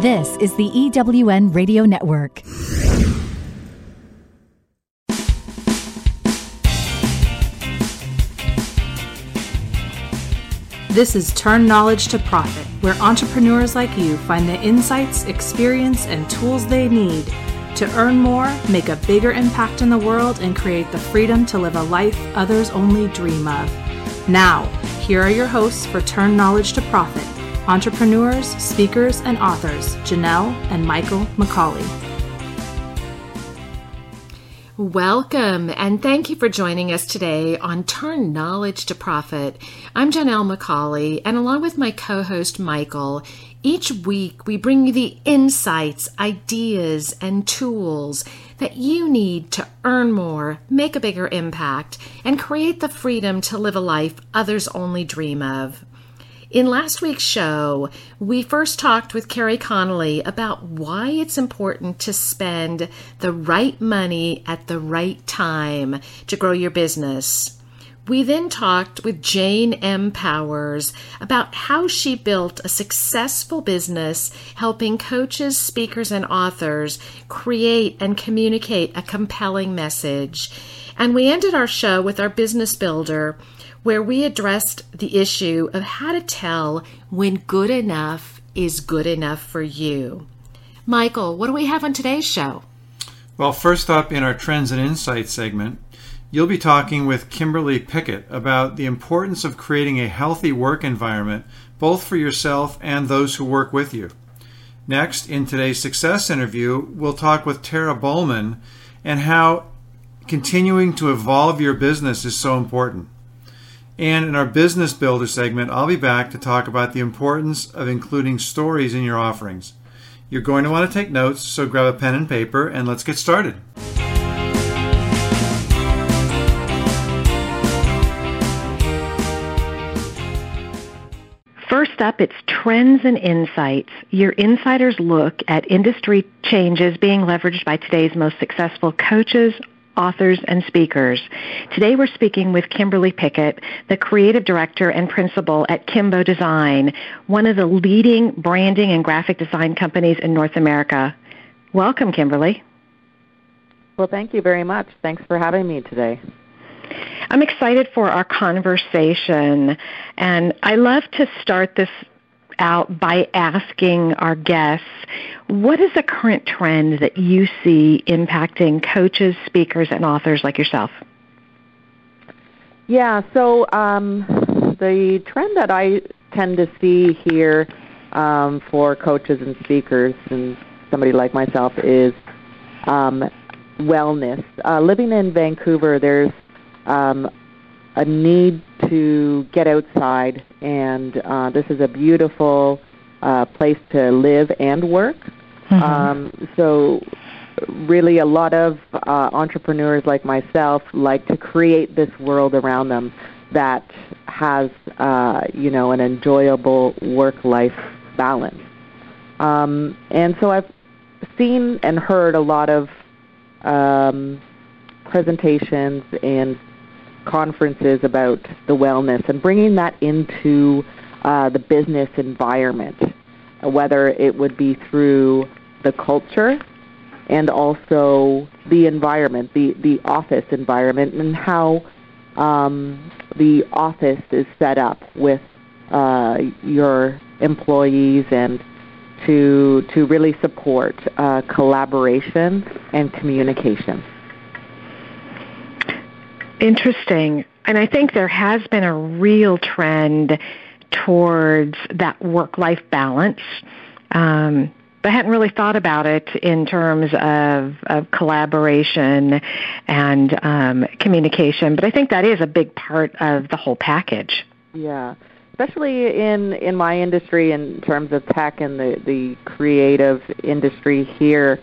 This is the EWN Radio Network. This is Turn Knowledge to Profit, where entrepreneurs like you find the insights, experience, and tools they need to earn more, make a bigger impact in the world, and create the freedom to live a life others only dream of. Now, here are your hosts for Turn Knowledge to Profit entrepreneurs, speakers, and authors Janelle and Michael McCauley. Welcome and thank you for joining us today on Turn Knowledge to Profit. I'm Janelle McCauley, and along with my co host Michael, each week we bring you the insights, ideas, and tools that you need to earn more, make a bigger impact, and create the freedom to live a life others only dream of. In last week's show, we first talked with Carrie Connolly about why it's important to spend the right money at the right time to grow your business. We then talked with Jane M. Powers about how she built a successful business helping coaches, speakers, and authors create and communicate a compelling message. And we ended our show with our business builder where we addressed the issue of how to tell when good enough is good enough for you. Michael, what do we have on today's show? Well, first up in our Trends and Insights segment, you'll be talking with Kimberly Pickett about the importance of creating a healthy work environment, both for yourself and those who work with you. Next, in today's success interview, we'll talk with Terra Bohlmann and how continuing to evolve your business is so important. And in our Business Builder segment, I'll be back to talk about the importance of including stories in your offerings. You're going to want to take notes, so grab a pen and paper and let's get started. First up, it's Trends and Insights. Your insiders look at industry changes being leveraged by today's most successful coaches, authors, and speakers. Today we're speaking with Kimberly Pickett, the creative director and principal at Kimbo Design, one of the leading branding and graphic design companies in North America. Welcome, Kimberly. Well, thank you very much. Thanks for having me today. I'm excited for our conversation, and I love to start this out by asking our guests what is the current trend that you see impacting coaches, speakers, and authors like yourself? Yeah, so um, the trend that I tend to see here um, for coaches and speakers and somebody like myself is um, wellness. Uh, living in Vancouver, there's um, a need to get outside, and uh, this is a beautiful uh, place to live and work. Mm-hmm. Um, so, really, a lot of uh, entrepreneurs like myself like to create this world around them that has, uh, you know, an enjoyable work-life balance. Um, and so, I've seen and heard a lot of um, presentations and conferences about the wellness and bringing that into uh, the business environment, whether it would be through the culture and also the environment, the, the office environment, and how um, the office is set up with uh, your employees and to to really support uh, collaboration and communication. Interesting. And I think there has been a real trend towards that work life balance. Um, I hadn't really thought about it in terms of, of collaboration and um, communication, but I think that is a big part of the whole package. Yeah, especially in in my industry in terms of tech and the the creative industry here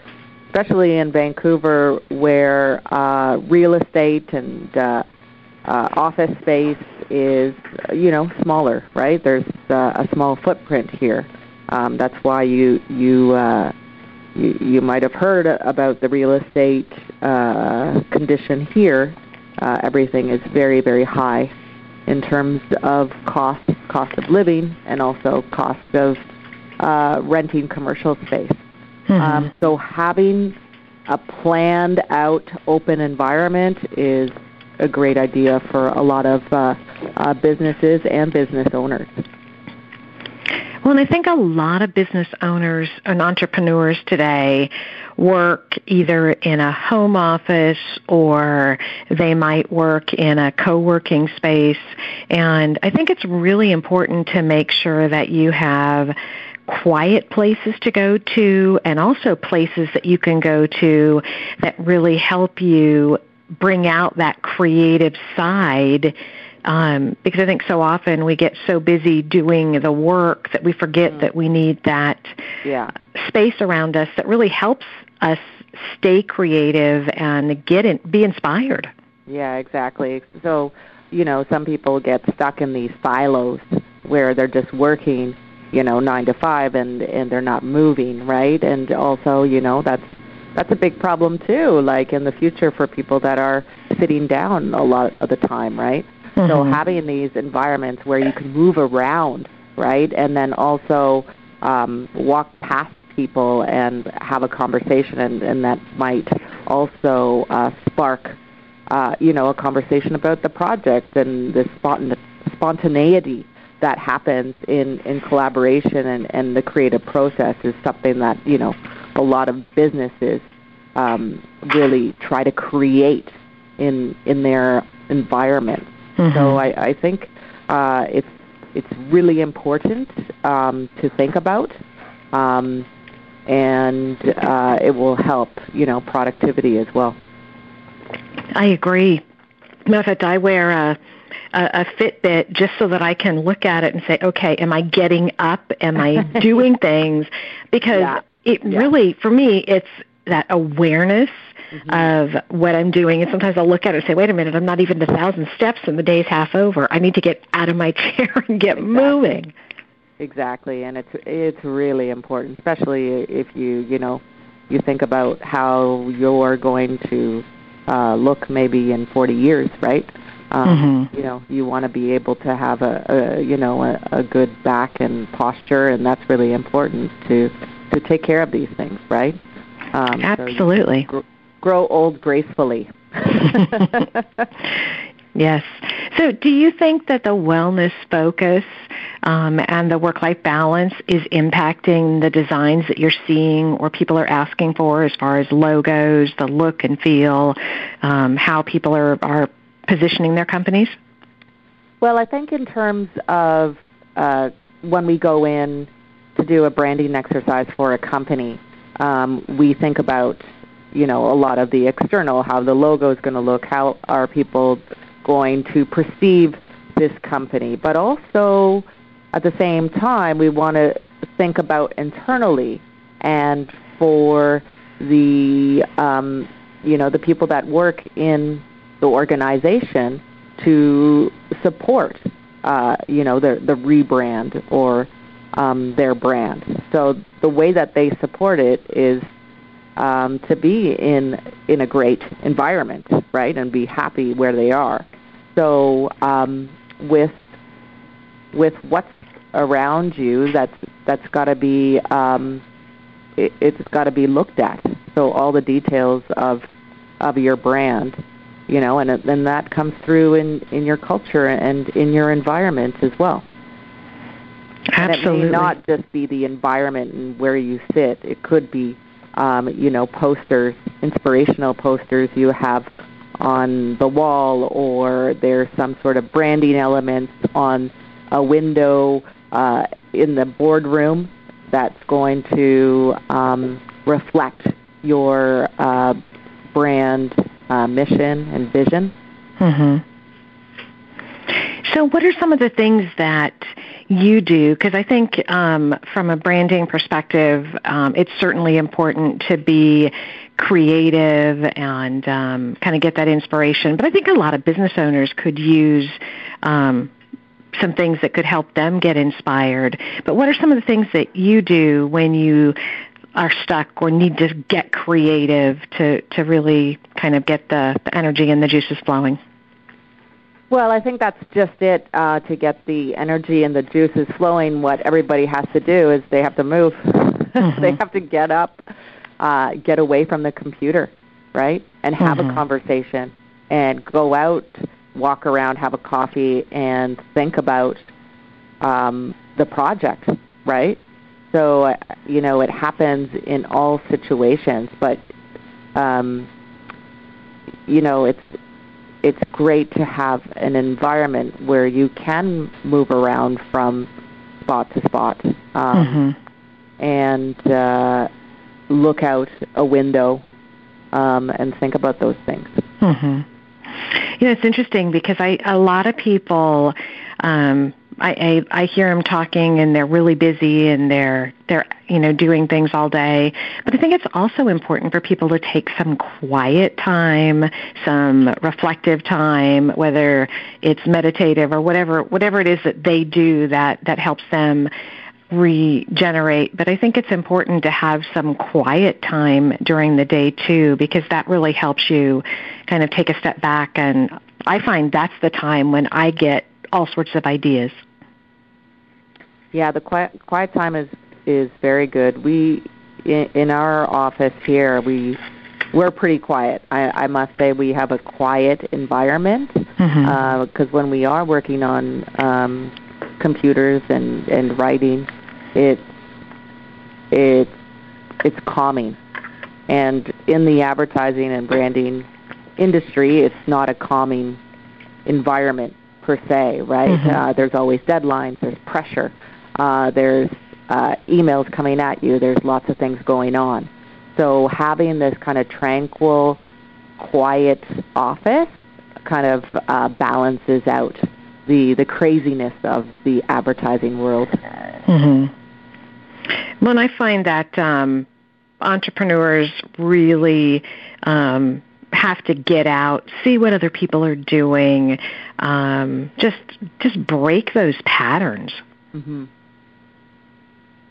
especially in Vancouver, where uh, real estate and uh, uh, office space is, you know, smaller. Right? There's uh, a small footprint here. Um, that's why you you, uh, you you might have heard about the real estate uh, condition here. Uh, everything is very very high in terms of cost cost of living and also cost of uh, renting commercial space. Mm-hmm. Um, so having a planned out open environment is a great idea for a lot of uh, uh, businesses and business owners. Well, and I think a lot of business owners and entrepreneurs today work either in a home office or they might work in a co-working space. And I think it's really important to make sure that you have quiet places to go to and also places that you can go to that really help you bring out that creative side um, because I think so often we get so busy doing the work that we forget Mm. that we need that Yeah. space around us that really helps us stay creative and get in, be inspired. Yeah, exactly. So, you know, some people get stuck in these silos where they're just working, you know, 9 to 5 and and they're not moving, right? And also, you know, that's that's a big problem too like in the future for people that are sitting down a lot of the time, right? So Mhm. having these environments where you can move around, right? And then also um, walk past people and have a conversation, and, and that might also uh, spark, uh, you know, a conversation about the project and the spont- spontaneity that happens in, in collaboration and, and the creative process is something that, you know, a lot of businesses um, really try to create in, in their environment. Mhm. So I, I think uh, it's it's really important um, to think about, um, and uh, it will help you know productivity as well. I agree. Matter of fact, I wear a, a a Fitbit just so that I can look at it and say, okay, am I getting up? Am I doing things? Because Yeah. it Yeah. really, for me, it's that awareness Mm-hmm. of what I'm doing. And sometimes I'll look at it and say, wait a minute, I'm not even a thousand steps and the day's half over. I need to get out of my chair and get moving. Exactly, and it's it's really important, especially if you you know you think about how you're going to uh, look maybe in 40 years, right? Um, Mhm. You know, you want to be able to have a, a you know a, a good back and posture, and that's really important to to take care of these things, right? Um, so Absolutely. gr- grow old gracefully. Yes. So, do you think that the wellness focus um, and the work-life balance is impacting the designs that you're seeing or people are asking for, as far as logos, the look and feel, um, how people are are positioning their companies? Well, I think in terms of uh, when we go in to do a branding exercise for a company, um, we think about you know a lot of the external, how the logo is going to look, how are people going to perceive this company, but also at the same time we want to think about internally and for the um, you know the people that work in the organization to support uh, you know the the rebrand or um, their brand. So the way that they support it is um, to be in in a great environment, right, and be happy where they are. So um, with with what's around you, that's that's got to be um, it, it's got to be looked at. So all the details of of your brand, you know, and then that comes through in in your culture and in your environment as well. And Absolutely. it may not just be the environment and where you sit. It could be, um, you know, posters, inspirational posters you have on the wall, or there's some sort of branding elements on a window uh, in the boardroom that's going to um, reflect your uh, brand uh, mission and vision. hmm So, what are some of the things that you do? Because I think um, from a branding perspective, um, it's certainly important to be creative and um, kind of get that inspiration. But I think a lot of business owners could use um, some things that could help them get inspired. But what are some of the things that you do when you are stuck or need to get creative to, to really kind of get the, the energy and the juices flowing? Well, I think that's just it. Uh, to get the energy and the juices flowing, what everybody has to do is they have to move. Mm-hmm. they have to get up, uh, get away from the computer, right, and have mm-hmm. a conversation, and go out, walk around, have a coffee, and think about um, the project, right? So, you know, it happens in all situations, but um, you know, it's it's great to have an environment where you can move around from spot to spot um, mm-hmm. and uh, look out a window um, and think about those things. Mm-hmm. You know, it's interesting because I a lot of people um, I, I I hear them talking and they're really busy and they're they're you know doing things all day. But I think it's also important for people to take some quiet time, some reflective time, whether it's meditative or whatever whatever it is that they do that that helps them regenerate. But I think it's important to have some quiet time during the day too, because that really helps you kind of take a step back. And I find that's the time when I get all sorts of ideas. Yeah, the quiet, quiet time is is very good. We in, in our office here we we're pretty quiet. I, I must say we have a quiet environment because mm-hmm. uh, when we are working on um, computers and and writing, it it it's calming. And in the advertising and branding industry, it's not a calming environment per se, right? Mm-hmm. Uh, there's always deadlines, there's pressure. Uh, there's uh, emails coming at you. There's lots of things going on. So having this kind of tranquil, quiet office kind of uh, balances out the the craziness of the advertising world. Mm-hmm. Well, and I find that um, entrepreneurs really um, have to get out, see what other people are doing, um, just just break those patterns. Mm-hmm.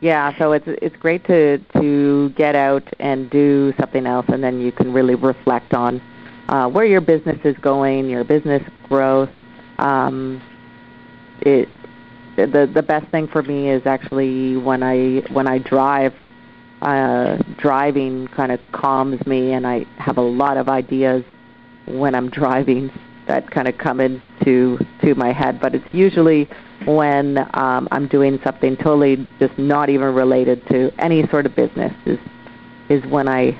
Yeah, so it's it's great to to get out and do something else, and then you can really reflect on uh, where your business is going, your business growth. Um, it the the best thing for me is actually when I when I drive. Uh, driving kind of calms me, and I have a lot of ideas when I'm driving that kind of come into to my head. But it's usually when um, I'm doing something totally just not even related to any sort of business is is when I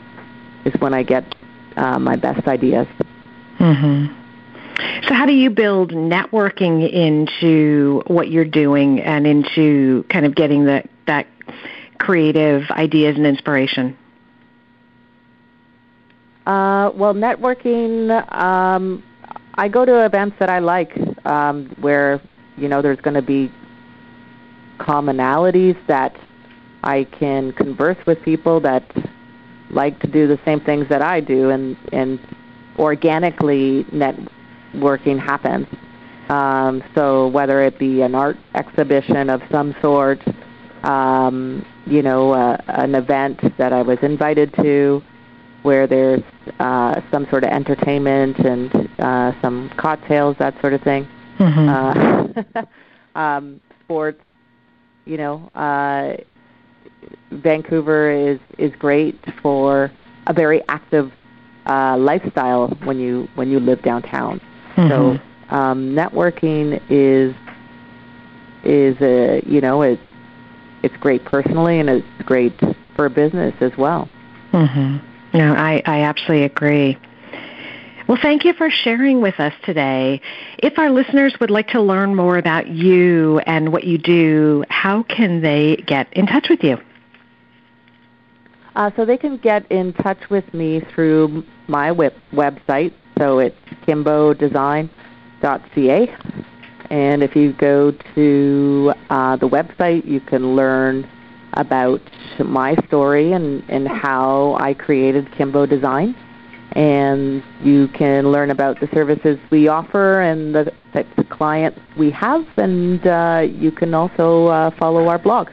is when I get uh, my best ideas. Mm-hmm. So, how do you build networking into what you're doing and into kind of getting the, that creative ideas and inspiration? Uh, well, networking, um, I go to events that I like um, where you know there's going to be commonalities that I can converse with people that like to do the same things that I do, and and organically networking happens. Um, so whether it be an art exhibition of some sort, um, you know, uh, an event that I was invited to, where there's uh, some sort of entertainment and uh, some cocktails, that sort of thing mm-hmm. uh, um, sports. You know, uh, Vancouver is is great for a very active uh, lifestyle when you when you live downtown. Mm-hmm. So um, networking is is a you know it's it's great personally and it's great for business as well. Mhm. No, I I absolutely agree. Well, thank you for sharing with us today. If our listeners would like to learn more about you and what you do, how can they get in touch with you? Uh, so they can get in touch with me through my web- website. So it's kimbodesign.ca. And if you go to uh, the website, you can learn about my story and, and how I created Kimbo Design and you can learn about the services we offer and the types of clients we have, and uh, you can also uh, follow our blog.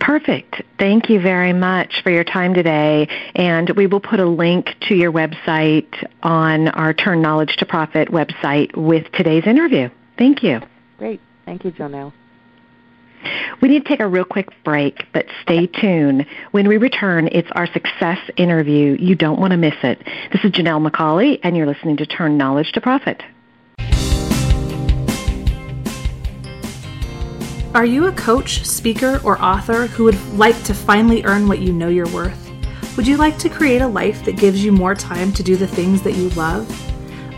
Perfect. Thank you very much for your time today. And we will put a link to your website on our Turn Knowledge to Profit website with today's interview. Thank you. Great. Thank you, Janelle. We need to take a real quick break, but stay tuned. When we return, it's our success interview. You don't want to miss it. This is Janelle McCauley, and you're listening to Turn Knowledge to Profit. Are you a coach, speaker, or author who would like to finally earn what you know you're worth? Would you like to create a life that gives you more time to do the things that you love?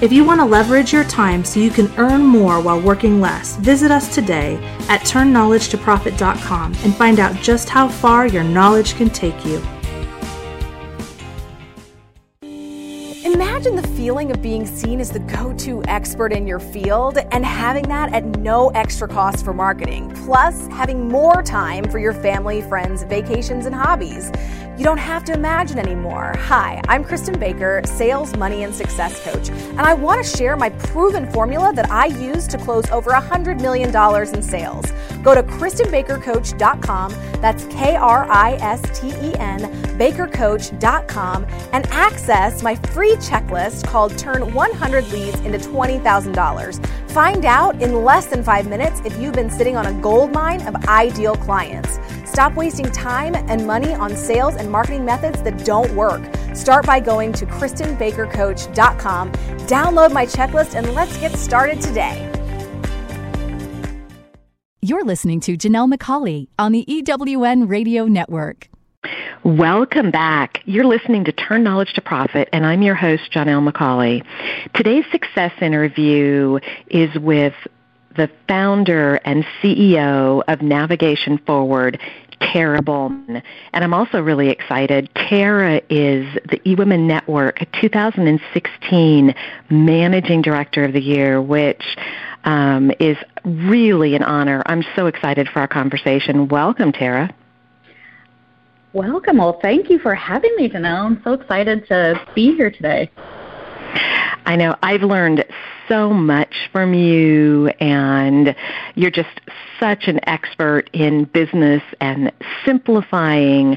If you want to leverage your time so you can earn more while working less, visit us today at turnknowledgetoprofit.com and find out just how far your knowledge can take you. Imagine the feeling of being seen as the go to expert in your field and having that at no extra cost for marketing, plus having more time for your family, friends, vacations, and hobbies. You don't have to imagine anymore. Hi, I'm Kristen Baker, sales, money, and success coach, and I want to share my proven formula that I use to close over $100 million in sales. Go to KristenBakerCoach.com, that's K R I S T E N, BakerCoach.com, and access my free checklist called Turn 100 Leads into $20,000. Find out in less than five minutes if you've been sitting on a gold mine of ideal clients. Stop wasting time and money on sales and marketing methods that don't work. Start by going to KristenBakerCoach.com, download my checklist, and let's get started today. You're listening to Janelle McCauley on the EWN Radio Network. Welcome back. You're listening to Turn Knowledge to Profit, and I'm your host, Janelle McCauley. Today's success interview is with the founder and CEO of Navigation Forward, Terra Bohlmann. And I'm also really excited. Terra is the eWomen Network 2016 Managing Director of the Year, which um, is really an honor. I'm so excited for our conversation. Welcome, Terra. Welcome. Well, thank you for having me, Janelle. I'm so excited to be here today. I know I've learned so much from you, and you're just such an expert in business and simplifying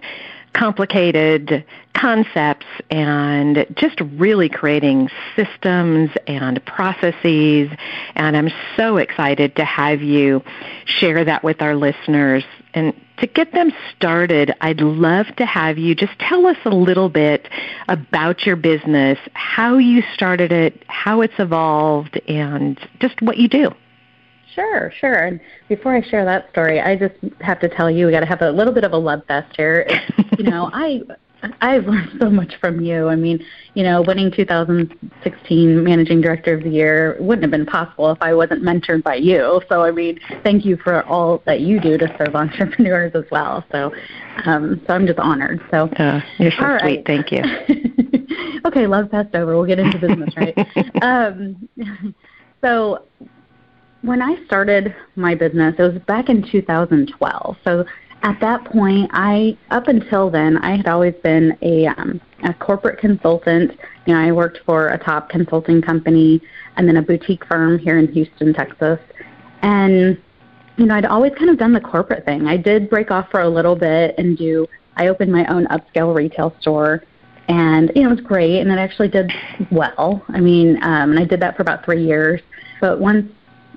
complicated concepts and just really creating systems and processes. And I'm so excited to have you share that with our listeners. And to get them started, I'd love to have you just tell us a little bit about your business, how you started it, how it's evolved, and just what you do. Sure, sure. And before I share that story, I just have to tell you we got to have a little bit of a love fest here. you know, I I've learned so much from you. I mean, you know, winning 2016 Managing Director of the Year wouldn't have been possible if I wasn't mentored by you. So, I mean, thank you for all that you do to serve entrepreneurs as well. So, um, so I'm just honored. So, uh, you're so sweet. Thank you. okay, love passed over. We'll get into business, right? um, so, when I started my business, it was back in 2012. So at that point, I up until then, I had always been a um, a corporate consultant. You know, I worked for a top consulting company and then a boutique firm here in Houston, Texas. And you know, I'd always kind of done the corporate thing. I did break off for a little bit and do. I opened my own upscale retail store, and you know, it was great, and it actually did well. I mean, um, and I did that for about three years. But once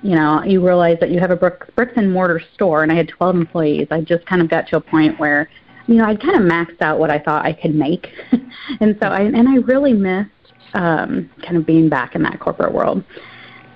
you know, you realize that you have a brick, bricks and mortar store, and I had 12 employees. I just kind of got to a point where, you know, I'd kind of maxed out what I thought I could make, and so I and I really missed um, kind of being back in that corporate world.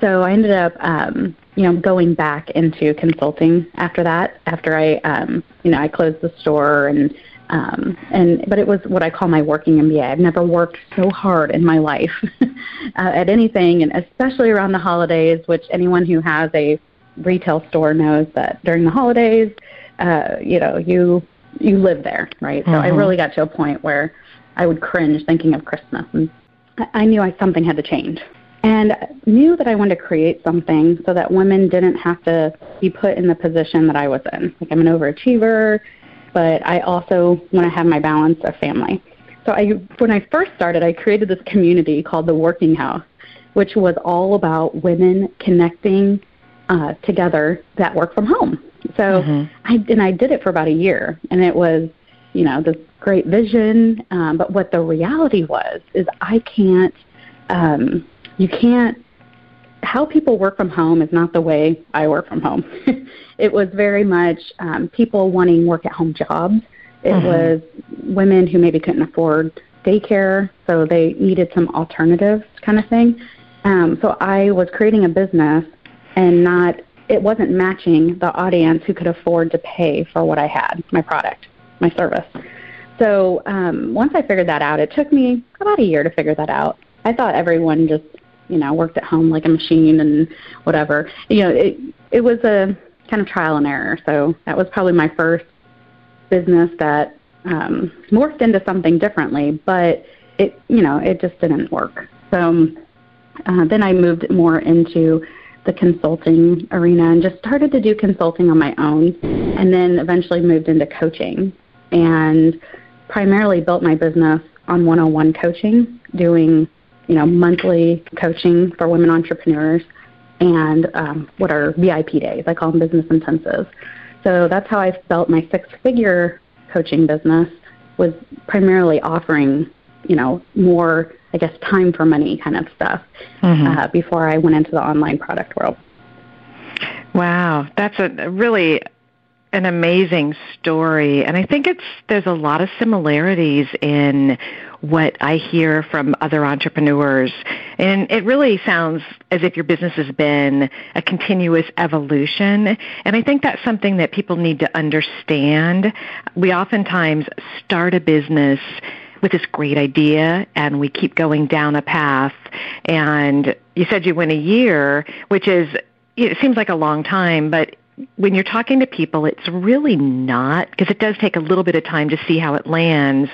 So I ended up, um, you know, going back into consulting after that. After I, um, you know, I closed the store and um, and but it was what I call my working MBA. I've never worked so hard in my life uh, at anything, and especially around the holidays, which anyone who has a retail store knows that during the holidays, uh, you know, you you live there, right? Mm-hmm. So I mm-hmm. really got to a point where I would cringe thinking of Christmas and I knew I, something had to change. And knew that I wanted to create something so that women didn't have to be put in the position that I was in. Like I'm an overachiever, but I also want to have my balance of family. So I, when I first started, I created this community called the Working House, which was all about women connecting uh, together that work from home. So mm-hmm. I and I did it for about a year, and it was, you know, this great vision. Um, but what the reality was is I can't, um, you can't. How people work from home is not the way I work from home. it was very much um, people wanting work at home jobs. It mm-hmm. was women who maybe couldn't afford daycare, so they needed some alternatives kind of thing. Um, so I was creating a business and not it wasn't matching the audience who could afford to pay for what I had, my product, my service. So um, once I figured that out, it took me about a year to figure that out. I thought everyone just, you know, worked at home like a machine and whatever. You know, it it was a kind of trial and error. So that was probably my first business that um, morphed into something differently, but it, you know, it just didn't work. So uh, then I moved more into the consulting arena and just started to do consulting on my own and then eventually moved into coaching and primarily built my business on one-on-one coaching doing you know monthly coaching for women entrepreneurs and um, what are vip days i call them business intensives so that's how i built my six figure coaching business was primarily offering you know more I guess time for money kind of stuff mm-hmm. uh, before I went into the online product world. Wow, that's a really an amazing story, and I think it's there's a lot of similarities in what I hear from other entrepreneurs. And it really sounds as if your business has been a continuous evolution. And I think that's something that people need to understand. We oftentimes start a business with this great idea and we keep going down a path and you said you went a year which is it seems like a long time but when you're talking to people it's really not because it does take a little bit of time to see how it lands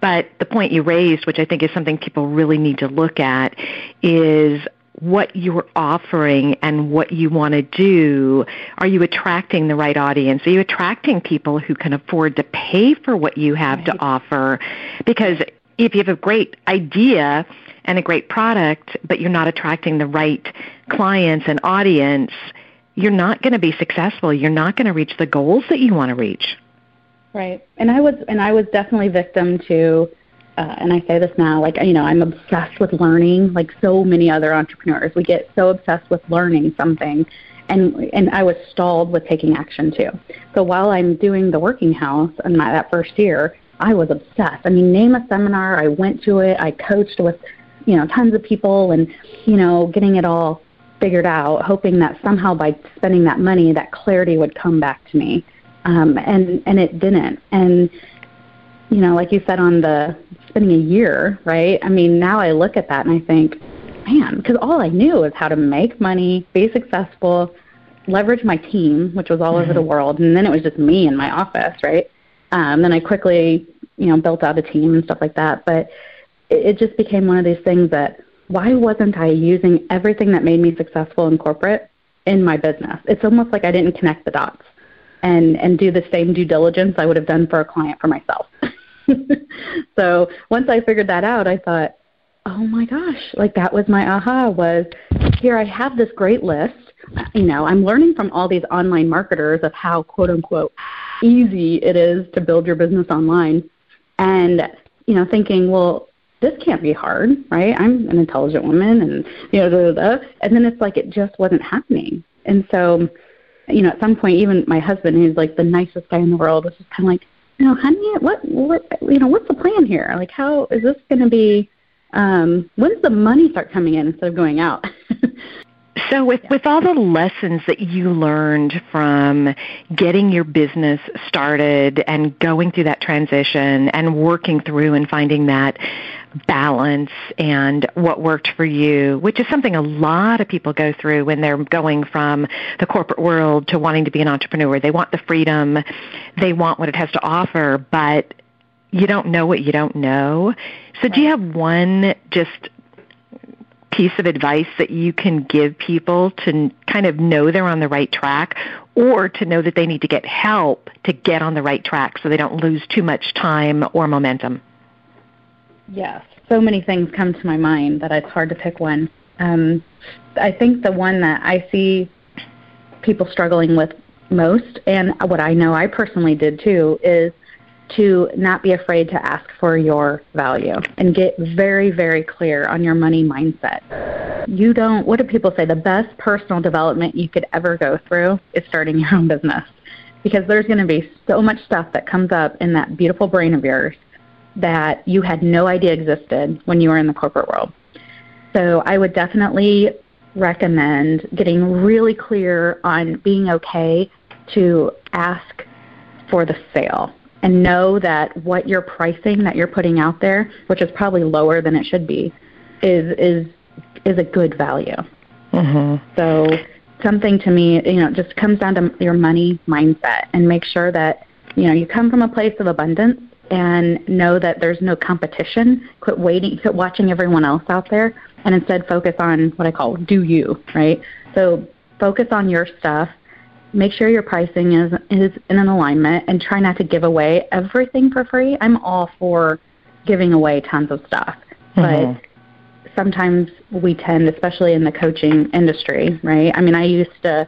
but the point you raised which i think is something people really need to look at is what you're offering and what you want to do, are you attracting the right audience? Are you attracting people who can afford to pay for what you have right. to offer? Because if you have a great idea and a great product, but you're not attracting the right clients and audience, you're not going to be successful. You're not going to reach the goals that you want to reach. Right. And I was and I was definitely victim to uh, and I say this now, like, you know, I'm obsessed with learning, like so many other entrepreneurs. We get so obsessed with learning something. And, and I was stalled with taking action too. So while I'm doing the working house in my, that first year, I was obsessed. I mean, name a seminar, I went to it, I coached with, you know, tons of people and, you know, getting it all figured out, hoping that somehow by spending that money, that clarity would come back to me. Um, and, and it didn't. And, you know, like you said on the spending a year, right? I mean, now I look at that and I think, man, because all I knew was how to make money, be successful, leverage my team, which was all mm-hmm. over the mm-hmm. world, and then it was just me in my office, right? Um, then I quickly, you know, built out a team and stuff like that. But it, it just became one of these things that why wasn't I using everything that made me successful in corporate in my business? It's almost like I didn't connect the dots and and do the same due diligence I would have done for a client for myself. so once I figured that out, I thought, oh my gosh, like that was my aha was here I have this great list. You know, I'm learning from all these online marketers of how quote unquote easy it is to build your business online. And, you know, thinking, well, this can't be hard, right? I'm an intelligent woman and you know, da, da. and then it's like it just wasn't happening. And so, you know, at some point even my husband, who's like the nicest guy in the world, was just kinda like, you know, honey, what, what, you know, what's the plan here? Like, how is this going to be? Um, when does the money start coming in instead of going out? So with, with all the lessons that you learned from getting your business started and going through that transition and working through and finding that balance and what worked for you, which is something a lot of people go through when they're going from the corporate world to wanting to be an entrepreneur. They want the freedom, they want what it has to offer, but you don't know what you don't know. So, do you have one just piece of advice that you can give people to kind of know they're on the right track or to know that they need to get help to get on the right track so they don't lose too much time or momentum? Yes, so many things come to my mind that it's hard to pick one. Um, I think the one that I see people struggling with most, and what I know I personally did too, is to not be afraid to ask for your value and get very, very clear on your money mindset. You don't, what do people say? The best personal development you could ever go through is starting your own business because there's going to be so much stuff that comes up in that beautiful brain of yours that you had no idea existed when you were in the corporate world. So I would definitely recommend getting really clear on being okay to ask for the sale and know that what you're pricing that you're putting out there, which is probably lower than it should be, is is is a good value. Mm-hmm. So something to me, you know, just comes down to your money mindset and make sure that you know you come from a place of abundance and know that there's no competition. Quit waiting, quit watching everyone else out there, and instead focus on what I call do you, right? So focus on your stuff make sure your pricing is is in an alignment and try not to give away everything for free. I'm all for giving away tons of stuff, mm-hmm. but sometimes we tend, especially in the coaching industry, right? I mean, I used to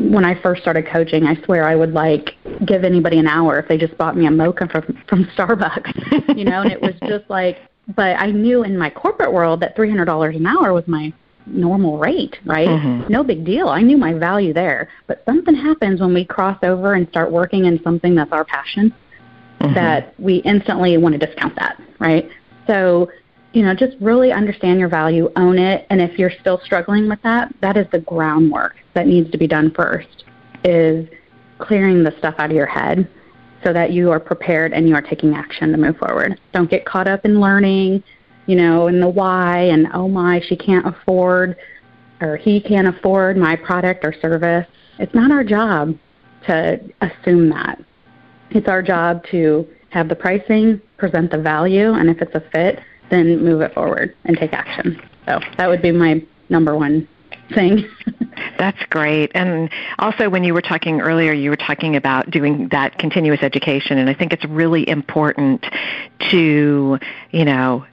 when I first started coaching, I swear I would like give anybody an hour if they just bought me a mocha from from Starbucks, you know, and it was just like but I knew in my corporate world that $300 an hour was my normal rate, right? Mm-hmm. No big deal. I knew my value there. But something happens when we cross over and start working in something that's our passion mm-hmm. that we instantly want to discount that, right? So, you know, just really understand your value, own it, and if you're still struggling with that, that is the groundwork that needs to be done first is clearing the stuff out of your head so that you are prepared and you are taking action to move forward. Don't get caught up in learning you know, and the why and oh my, she can't afford or he can't afford my product or service. It's not our job to assume that. It's our job to have the pricing, present the value, and if it's a fit, then move it forward and take action. So that would be my number one thing. That's great. And also, when you were talking earlier, you were talking about doing that continuous education, and I think it's really important to, you know,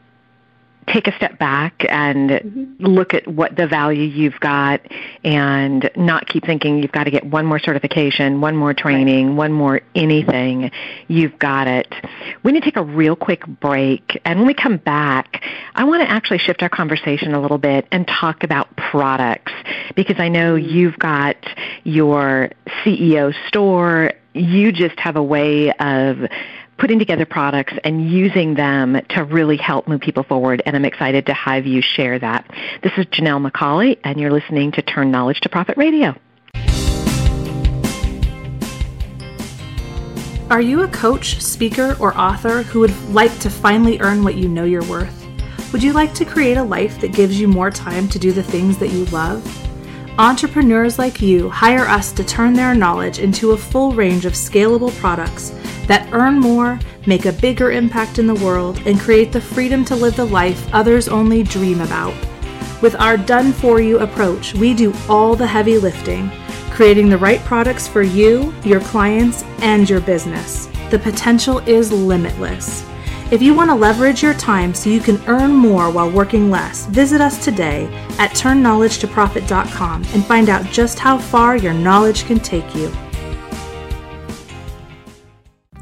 take a step back and mm-hmm. look at what the value you've got and not keep thinking you've got to get one more certification, one more training, right. one more anything. You've got it. We need to take a real quick break. And when we come back, I want to actually shift our conversation a little bit and talk about products because I know mm-hmm. you've got your CEO store. You just have a way of putting together products and using them to really help move people forward. And I'm excited to have you share that. This is Janelle McCauley, and you're listening to Turn Knowledge to Profit Radio. Are you a coach, speaker, or author who would like to finally earn what you know you're worth? Would you like to create a life that gives you more time to do the things that you love? Entrepreneurs like you hire us to turn their knowledge into a full range of scalable products that earn more, make a bigger impact in the world, and create the freedom to live the life others only dream about. With our done for you approach, we do all the heavy lifting, creating the right products for you, your clients, and your business. The potential is limitless. If you want to leverage your time so you can earn more while working less, visit us today at turnknowledgetoprofit.com and find out just how far your knowledge can take you.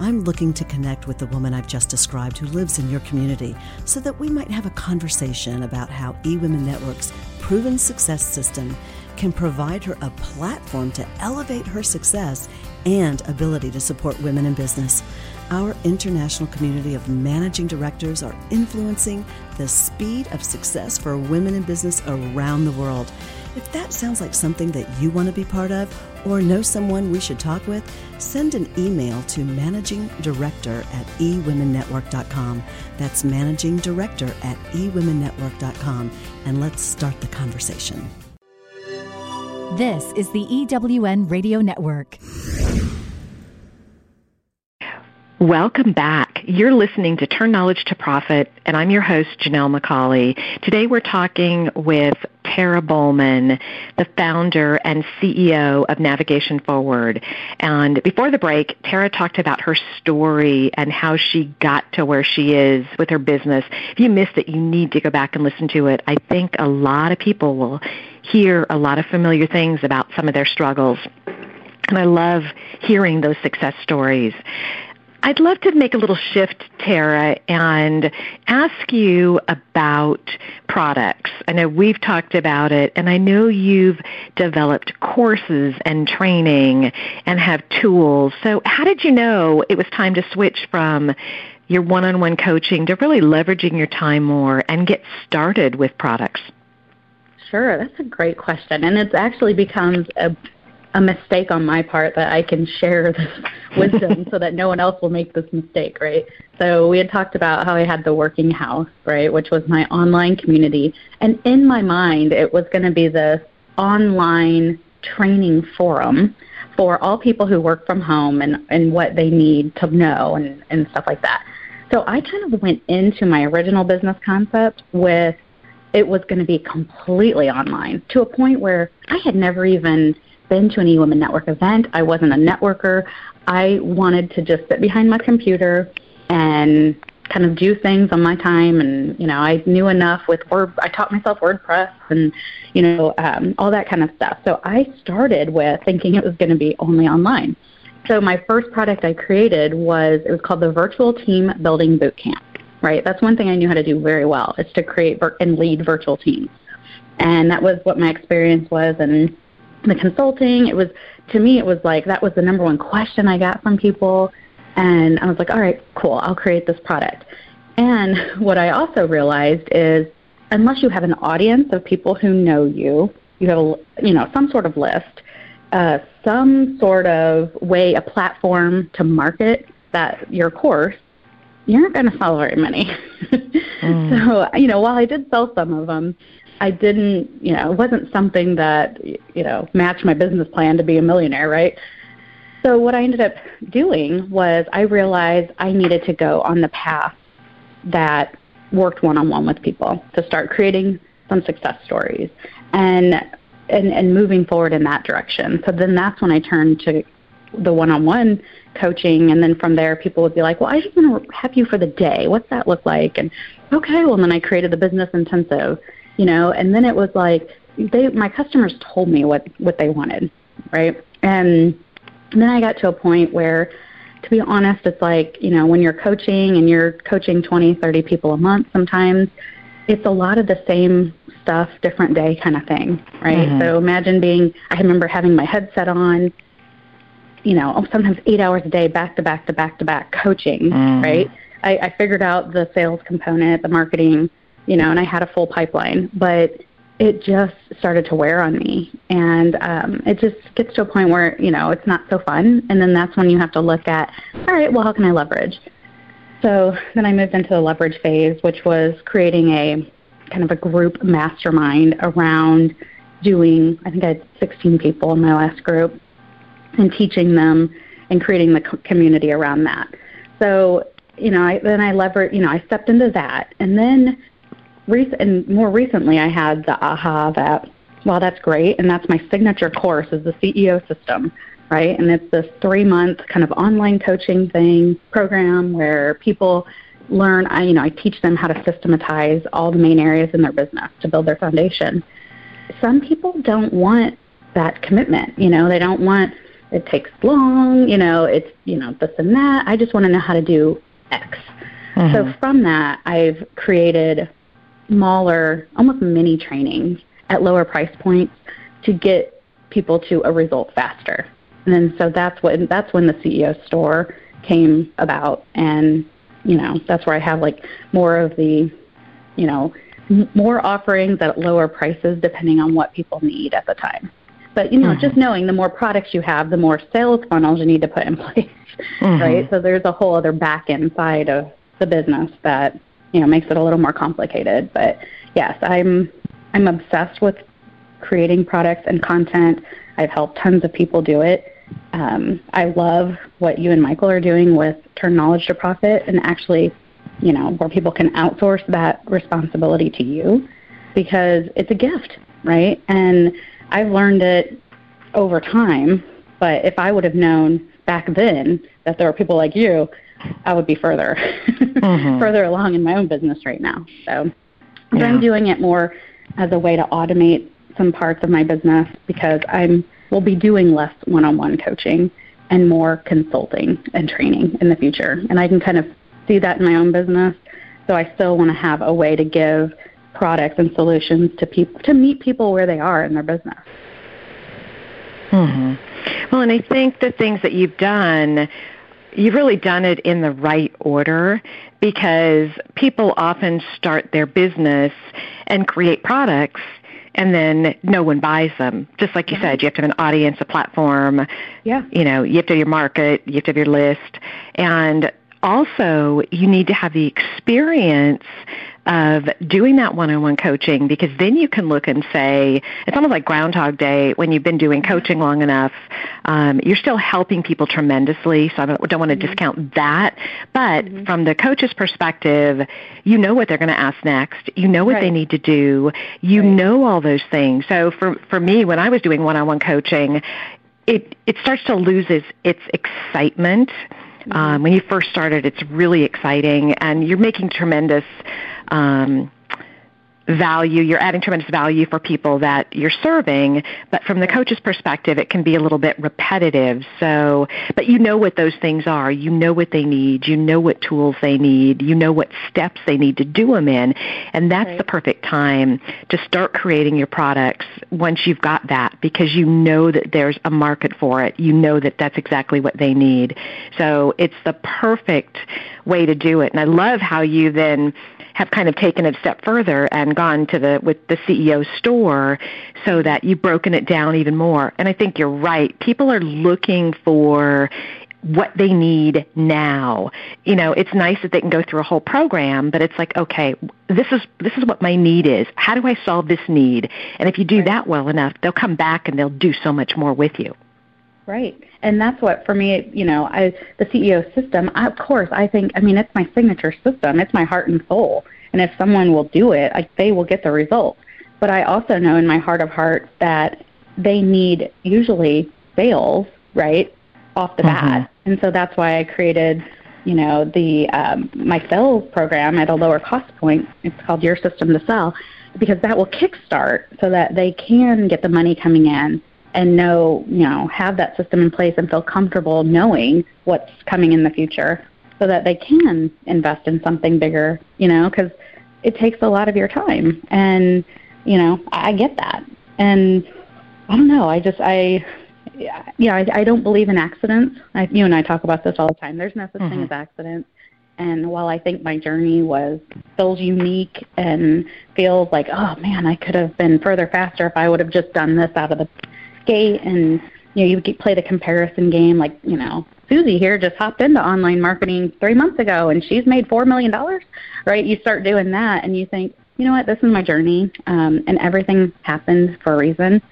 I'm looking to connect with the woman I've just described who lives in your community so that we might have a conversation about how eWomen Network's proven success system can provide her a platform to elevate her success and ability to support women in business. Our international community of managing directors are influencing the speed of success for women in business around the world. If that sounds like something that you want to be part of or know someone we should talk with, send an email to managing director at eWomenNetwork.com. That's managing director at eWomenNetwork.com. And let's start the conversation. This is the EWN Radio Network. Welcome back. You're listening to Turn Knowledge to Profit, and I'm your host, Janelle McCauley. Today we're talking with Terra Bohlmann, the founder and CEO of Navigation Forward. And before the break, Terra talked about her story and how she got to where she is with her business. If you missed it, you need to go back and listen to it. I think a lot of people will hear a lot of familiar things about some of their struggles. And I love hearing those success stories. I'd love to make a little shift, Terra, and ask you about products. I know we've talked about it, and I know you've developed courses and training and have tools. So, how did you know it was time to switch from your one on one coaching to really leveraging your time more and get started with products? Sure, that's a great question. And it actually becomes a a mistake on my part that I can share this wisdom so that no one else will make this mistake, right? So we had talked about how I had the working house, right, which was my online community. And in my mind, it was going to be this online training forum for all people who work from home and, and what they need to know and, and stuff like that. So I kind of went into my original business concept with it was going to be completely online to a point where I had never even been to an eWomen Network event. I wasn't a networker. I wanted to just sit behind my computer and kind of do things on my time. And you know i knew enough with word i taught myself wordpress and you know um, all that kind of stuff. So i started with thinking it was going to be only online. So my first product i created was it was called the virtual team building boot camp right? That's one thing i knew how to do very well is to create and lead virtual teams. And that was what my experience was and the consulting. It was to me, it was like that was the number one question I got from people, and I was like, all right, cool, I'll create this product. And what I also realized is, unless you have an audience of people who know you, you have a, you know some sort of list, uh, some sort of way, a platform to market that your course, you're not going to sell very many. mm. So you know, while I did sell some of them, I didn't, you know, it wasn't something that, you know, matched my business plan to be a millionaire, right? So what I ended up doing was I realized I needed to go on the path that worked one-on-one with people to start creating some success stories and and and moving forward in that direction. So then that's when I turned to the one-on-one coaching and then from there people would be like, "Well, I just want to have you for the day. What's that look like?" And okay, well then I created the business intensive you know, and then it was like they my customers told me what what they wanted, right? And then I got to a point where to be honest, it's like, you know, when you're coaching and you're coaching 20, 30 people a month sometimes, it's a lot of the same stuff, different day kind of thing, right? Mm-hmm. So imagine being, I remember having my headset on, you know, sometimes eight hours a day, back to back to back to back coaching, mm. right? I, I figured out the sales component, the marketing, you know, and I had a full pipeline, but it just started to wear on me. And um, it just gets to a point where, you know, it's not so fun. And then that's when you have to look at, all right, well, how can I leverage? So then I moved into the leverage phase, which was creating a kind of a group mastermind around doing, I think I had 16 people in my last group, and teaching them and creating the community around that. So, you know, I, then I lever, you know, I stepped into that. And then rec- and more recently, I had the aha that, well, that's great, and that's my signature course is the CEO system, right? And it's this three month kind of online coaching thing program where people learn. I, you know, I teach them how to systematize all the main areas in their business to build their foundation. Some people don't want that commitment. You know, they don't want it takes long. You know, it's you know this and that. I just want to know how to do X. Mm-hmm. So from that, I've created smaller, almost mini trainings at lower price points to get people to a result faster. And then so that's when that's when the CEO store came about and you know, that's where I have like more of the you know, m- more offerings at lower prices depending on what people need at the time. But you know, mm-hmm. just knowing the more products you have, the more sales funnels you need to put in place, mm-hmm. right? So there's a whole other back end side of the business that you know makes it a little more complicated. But yes, I'm I'm obsessed with creating products and content. I've helped tons of people do it. Um, I love what you and Michael are doing with Turn Knowledge to Profit and actually, you know, where people can outsource that responsibility to you because it's a gift, right? And I've learned it over time, but if I would have known back then that there were people like you, I would be further mm-hmm. further along in my own business right now. So, yeah. I'm doing it more as a way to automate some parts of my business because I'm will be doing less one-on-one coaching and more consulting and training in the future. And I can kind of see that in my own business. So I still want to have a way to give products and solutions to people to meet people where they are in their business. hmm Well, and I think the things that you've done you've really done it in the right order because people often start their business and create products and then no one buys them. Just like you said, you have to have an audience, a platform. Yeah. You know, you have to have your market, you have to have your list. And also, you need to have the experience of doing that one-on-one coaching because then you can look and say it's almost like groundhog day when you've been doing coaching long enough um, you're still helping people tremendously so i don't, don't want to mm-hmm. discount that but mm-hmm. from the coach's perspective you know what they're going to ask next you know what right. they need to do you right. know all those things so for for me when i was doing one-on-one coaching it it starts to lose its, its excitement. Um, when you first started it's really exciting and you're making tremendous um, value, you're adding tremendous value for people that you're serving, but from the coach's perspective, it can be a little bit repetitive. So, but you know what those things are. You know what they need. You know what tools they need. You know what steps they need to do them in. And that's right. the perfect time to start creating your products once you've got that because you know that there's a market for it. You know that that's exactly what they need. So it's the perfect way to do it. And I love how you then have kind of taken it a step further and gone to the with the CEO store so that you've broken it down even more. And I think you're right. People are looking for what they need now. You know, it's nice that they can go through a whole program, but it's like, okay, this is this is what my need is. How do I solve this need? And if you do that well enough, they'll come back and they'll do so much more with you. Right. And that's what for me, you know, I the CEO system, I, of course, I think I mean it's my signature system. It's my heart and soul. And if someone will do it, like they will get the results. But I also know in my heart of hearts that they need usually sales, right, off the mm-hmm. bat. And so that's why I created, you know, the um, my sales program at a lower cost point. It's called Your System to Sell because that will kickstart so that they can get the money coming in and know, you know, have that system in place and feel comfortable knowing what's coming in the future so that they can invest in something bigger, you know, because it takes a lot of your time. And, you know, I get that. And I don't know, I just, I, yeah, I, I don't believe in accidents. I, you and I talk about this all the time. There's no such mm-hmm. thing as accidents. And while I think my journey was feels unique and feels like, oh man, I could have been further faster if I would have just done this out of the gate and you know, you play the comparison game like, you know, Susie here just hopped into online marketing three months ago and she's made four million dollars, right? You start doing that and you think, you know what, this is my journey, um, and everything happens for a reason.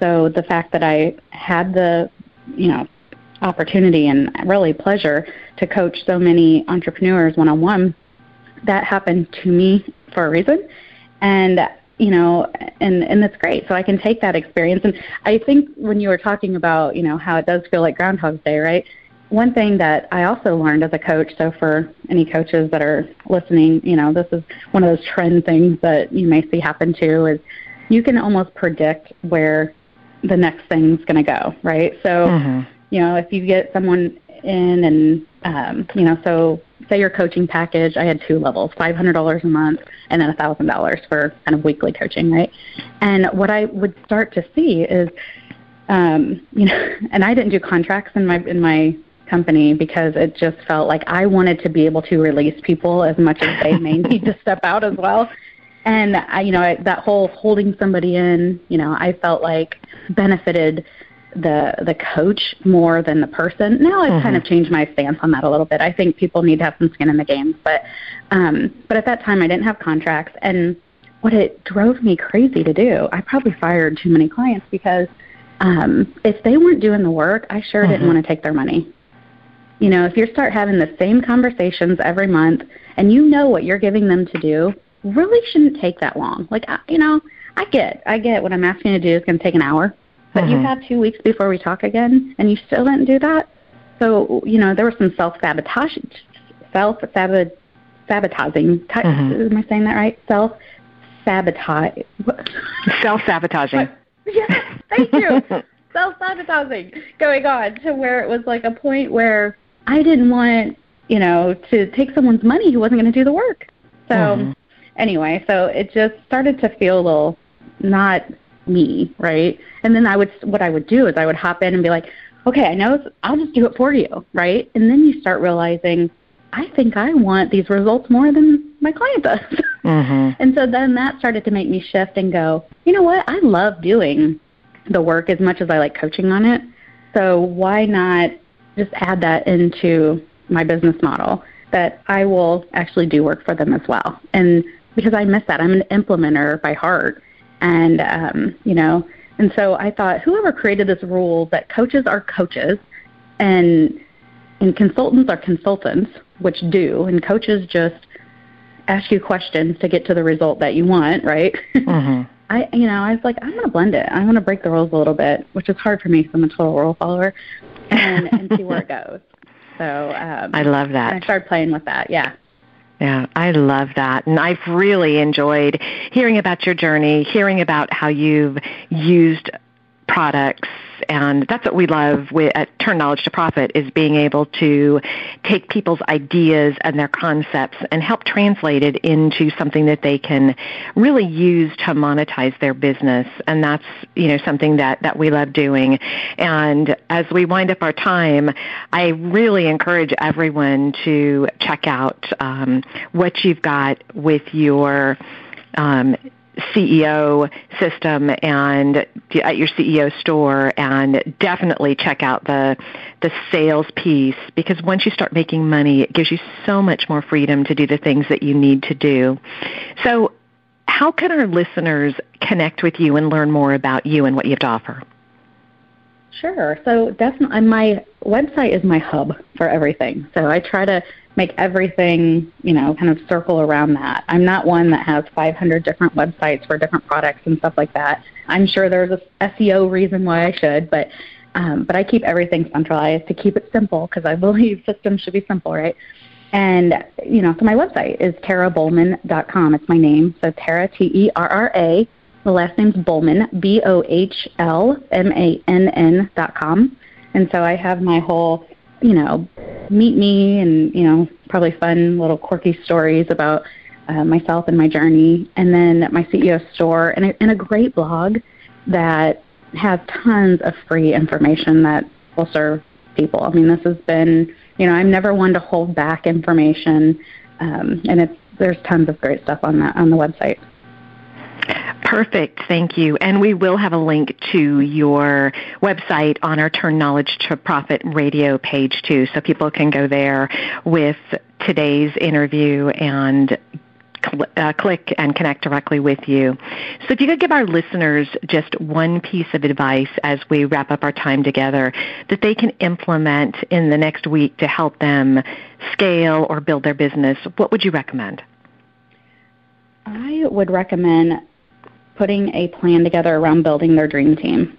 So the fact that I had the, you know, opportunity and really pleasure to coach so many entrepreneurs one on one, that happened to me for a reason. And you know, and and that's great. So I can take that experience. And I think when you were talking about, you know, how it does feel like Groundhog Day, right? One thing that I also learned as a coach, so for any coaches that are listening, you know, this is one of those trend things that you may see happen too, is you can almost predict where the next thing's going to go, right? So, mm-hmm. you know, if you get someone in and, um, you know, so say your coaching package, I had two levels, $500 a month and then $1,000 for kind of weekly coaching, right? And what I would start to see is, um, you know, and I didn't do contracts in my in my company because it just felt like I wanted to be able to release people as much as they may need to step out as well. And I, you know, I, that whole holding somebody in, you know, I felt like benefited the the coach more than the person. Now I've mm-hmm. kind of changed my stance on that a little bit. I think people need to have some skin in the game, but um, but at that time I didn't have contracts, and what it drove me crazy to do, I probably fired too many clients because um, if they weren't doing the work, I sure mm-hmm. didn't want to take their money. You know, if you start having the same conversations every month and you know what you're giving them to do, really shouldn't take that long. Like, you know, I get, I get what I'm asking you to do is going to take an hour, but mm-hmm. you have two weeks before we talk again, and you still didn't do that. So, you know, there was some self sabotage, self sabotaging. Mm-hmm. Am I saying that right? Self sabotage. Self sabotaging. yes, thank you. self sabotaging going on to where it was like a point where I didn't want, you know, to take someone's money who wasn't going to do the work. So mm-hmm. anyway, so it just started to feel a little not me, right? And then I would, what I would do is I would hop in and be like, okay, I know, I'll just do it for you, right? And then you start realizing, I think I want these results more than my client does. Mm-hmm. and so then that started to make me shift and go, you know what? I love doing the work as much as I like coaching on it. So why not just add that into my business model that I will actually do work for them as well. And because I miss that, I'm an implementer by heart. And, um, you know, and so I thought whoever created this rule that coaches are coaches and, and consultants are consultants, which do, and coaches just ask you questions to get to the result that you want, right? Mm-hmm. I, you know, I was like, I'm going to blend it. I'm going to break the rules a little bit, which is hard for me because I'm a total rule follower, and, and see where it goes. So um, I love that. I started playing with that. Yeah. Yeah, I love that. And I've really enjoyed hearing about your journey, hearing about how you've used products and that's what we love with, at Turn Knowledge to Profit is being able to take people's ideas and their concepts and help translate it into something that they can really use to monetize their business. And that's, you know, something that, that we love doing. And as we wind up our time, I really encourage everyone to check out um, what you've got with your um, CEO system and at your CEO store and definitely check out the the sales piece because once you start making money it gives you so much more freedom to do the things that you need to do. So how can our listeners connect with you and learn more about you and what you have to offer? Sure. So definitely my website is my hub for everything. So I try to make everything, you know, kind of circle around that. I'm not one that has 500 different websites for different products and stuff like that. I'm sure there's a SEO reason why I should, but um, but I keep everything centralized to keep it simple because I believe systems should be simple, right? And you know, so my website is terrabohlmann.com. It's my name, so Terra T E R R A. The last name's Bohlmann, B O H L M A N N dot com. And so I have my whole you know, meet me and, you know, probably fun little quirky stories about uh, myself and my journey. And then my CEO store and a, and a great blog that has tons of free information that will serve people. I mean, this has been, you know, I'm never one to hold back information. Um, and it's, there's tons of great stuff on that on the website. Perfect. Thank you. And we will have a link to your website on our Turn Knowledge to Profit radio page too, so people can go there with today's interview and cl- uh, click and connect directly with you. So if you could give our listeners just one piece of advice as we wrap up our time together that they can implement in the next week to help them scale or build their business, what would you recommend? I would recommend putting a plan together around building their dream team.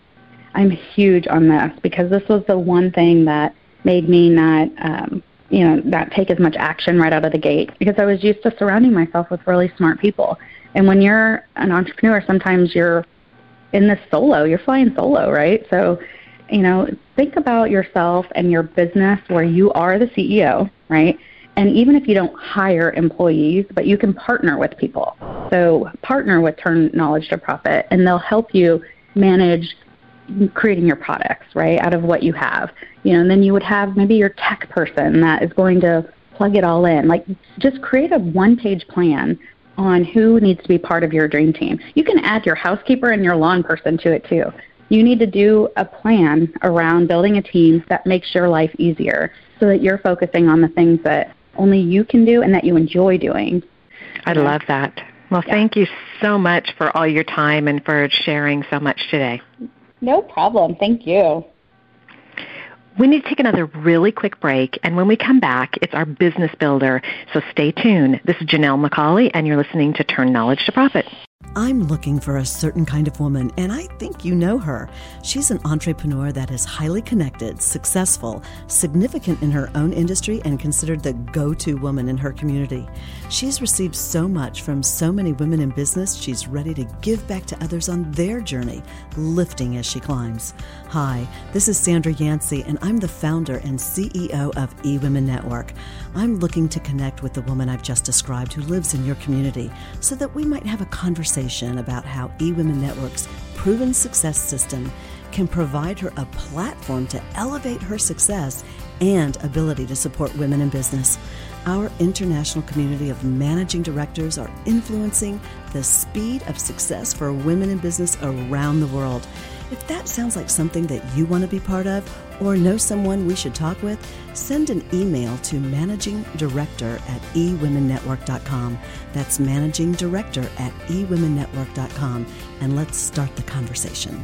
I'm huge on this because this was the one thing that made me not, um, you know, not take as much action right out of the gate because I was used to surrounding myself with really smart people. And when you're an entrepreneur, sometimes you're in this solo, you're flying solo, right? So, you know, think about yourself and your business where you are the CEO, right? And even if you don't hire employees, but you can partner with people. So partner with Turn Knowledge to Profit, and they'll help you manage creating your products, right, out of what you have. You know, and then you would have maybe your tech person that is going to plug it all in. Like just create a one-page plan on who needs to be part of your dream team. You can add your housekeeper and your lawn person to it too. You need to do a plan around building a team that makes your life easier so that you're focusing on the things that only you can do and that you enjoy doing. I love that. Well, Yeah. thank you so much for all your time and for sharing so much today. No problem. Thank you. We need to take another really quick break, and when we come back, it's our business builder. So stay tuned. This is Janelle McCauley, and you're listening to Turn Knowledge to Profit. I'm looking for a certain kind of woman, and I think you know her. She's an entrepreneur that is highly connected, successful, significant in her own industry, and considered the go to woman in her community. She's received so much from so many women in business, she's ready to give back to others on their journey, lifting as she climbs. Hi, this is Sandra Yancey, and I'm the founder and CEO of eWomen Network. I'm looking to connect with the woman I've just described who lives in your community so that we might have a conversation about how eWomen Network's proven success system can provide her a platform to elevate her success and ability to support women in business. Our international community of managing directors are influencing the speed of success for women in business around the world. If that sounds like something that you want to be part of or know someone we should talk with, send an email to managing director at eWomenNetwork.com. That's managing director at eWomenNetwork.com. And let's start the conversation.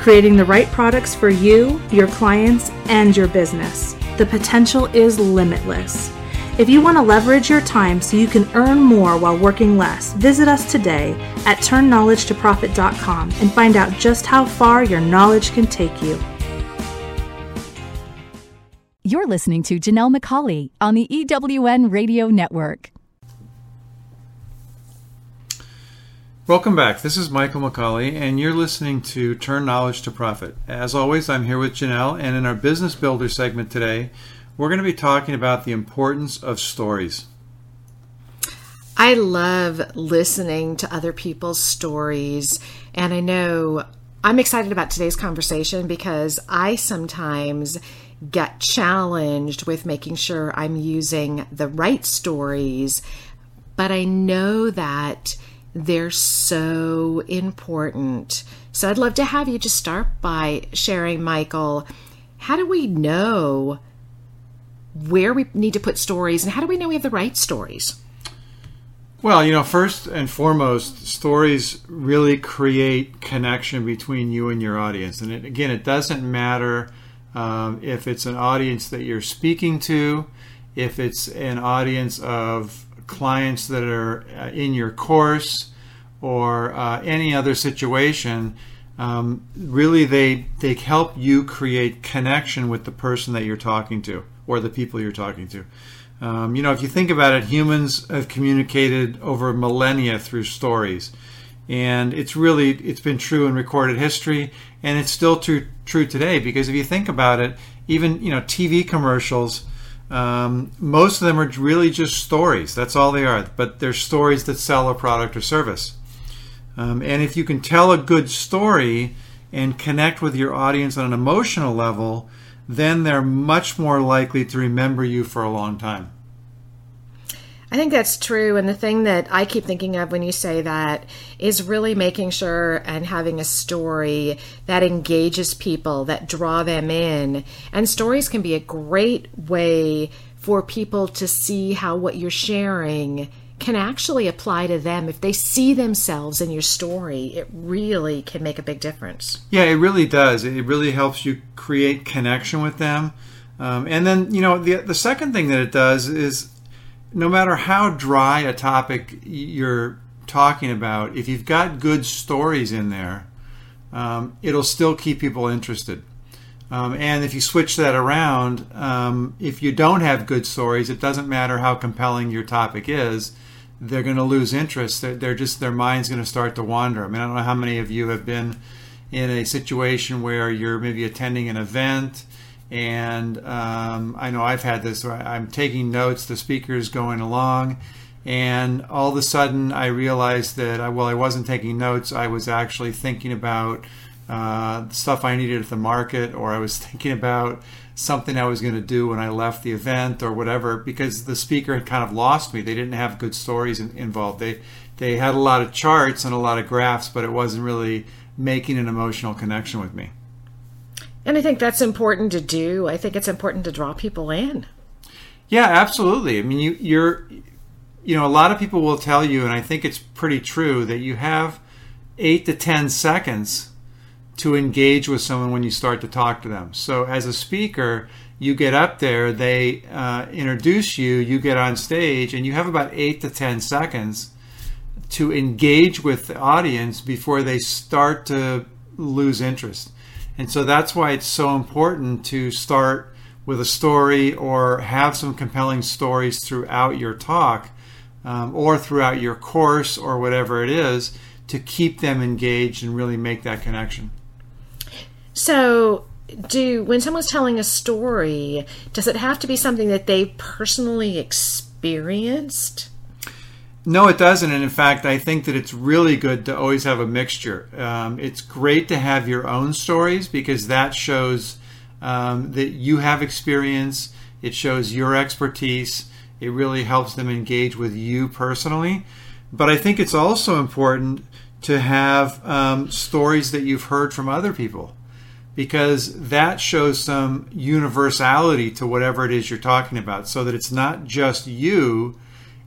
creating the right products for you, your clients, and your business. The potential is limitless. If you want to leverage your time so you can earn more while working less, visit us today at turnknowledgetoprofit.com and find out just how far your knowledge can take you. You're listening to Janelle McCauley on the EWN Radio Network. Welcome back. This is Michael McCauley, and you're listening to Turn Knowledge to Profit. As always, I'm here with Janelle, and in our Business Builder segment today, we're going to be talking about the importance of stories. I love listening to other people's stories, and I know I'm excited about today's conversation because I sometimes get challenged with making sure I'm using the right stories, but I know that they're so important. So I'd love to have you just start by sharing, Michael, how do we know where we need to put stories and how do we know we have the right stories? Well, you know, first and foremost, stories really create connection between you and your audience. And it, again, it doesn't matter um, if it's an audience that you're speaking to, if it's an audience of clients that are uh, in your course, or uh, any other situation. Um, really, they they help you create connection with the person that you're talking to, or the people you're talking to. Um, you know, if you think about it, humans have communicated over millennia through stories, and it's really it's been true in recorded history, and it's still true true today. Because if you think about it, even you know TV commercials, um, most of them are really just stories. That's all they are. But they're stories that sell a product or service. Um, and if you can tell a good story and connect with your audience on an emotional level, then they're much more likely to remember you for a long time. I think that's true. And the thing that I keep thinking of when you say that is really making sure and having a story that engages people, that draw them in. And stories can be a great way for people to see how what you're sharing can actually apply to them. If they see themselves in your story, it really can make a big difference. Yeah, it really does. It really helps you create connection with them. Um, and then, you know, the, the second thing that it does is no matter how dry a topic you're talking about, if you've got good stories in there, um, it'll still keep people interested. Um, and if you switch that around, um, if you don't have good stories, it doesn't matter how compelling your topic is, they're going to lose interest. They're, they're just their mind's going to start to wander. I mean, I don't know how many of you have been in a situation where you're maybe attending an event, and um, I know I've had this. I'm taking notes, the speaker's going along, and all of a sudden I realized that I, well, I wasn't taking notes. I was actually thinking about uh, stuff I needed at the market, or I was thinking about something I was going to do when I left the event, or whatever, because the speaker had kind of lost me. They didn't have good stories in, involved. They they had a lot of charts and a lot of graphs, but it wasn't really making an emotional connection with me. And I think that's important to do. I think it's important to draw people in. Yeah, absolutely. I mean, you, you're, you know, a lot of people will tell you, and I think it's pretty true, that you have eight to 10 seconds to engage with someone when you start to talk to them. So as a speaker, you get up there, they uh, introduce you, you get on stage, and you have about eight to 10 seconds to engage with the audience before they start to lose interest. And so that's why it's so important to start with a story or have some compelling stories throughout your talk um, or throughout your course or whatever it is to keep them engaged and really make that connection. So, do when someone's telling a story, does it have to be something that they've personally experienced? No, it doesn't. And in fact, I think that it's really good to always have a mixture. Um, it's great to have your own stories because that shows um, that you have experience, it shows your expertise, it really helps them engage with you personally. But I think it's also important to have um, stories that you've heard from other people because that shows some universality to whatever it is you're talking about so that it's not just you,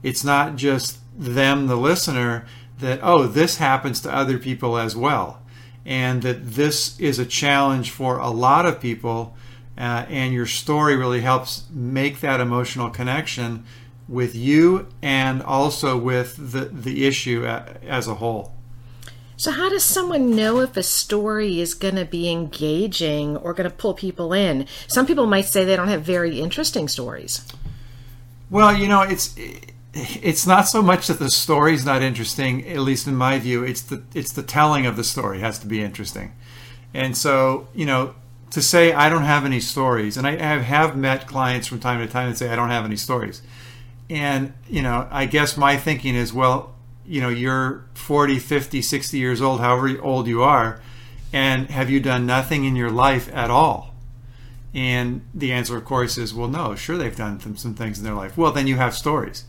it's not just them, the listener, that, oh, this happens to other people as well. And that this is a challenge for a lot of people. Uh, and your story really helps make that emotional connection with you and also with the, the issue as a whole. So, how does someone know if a story is going to be engaging or going to pull people in? Some people might say they don't have very interesting stories. Well, you know, it's it's not so much that the story's not interesting, at least in my view. It's the it's the telling of the story has to be interesting, and so you know to say I don't have any stories, and I have, have met clients from time to time that say I don't have any stories, and you know I guess my thinking is well, you know you're 40, 50, 60 years old, however old you are, and have you done nothing in your life at all? And the answer, of course, is well, no. Sure, they've done some things in their life. Well, then you have stories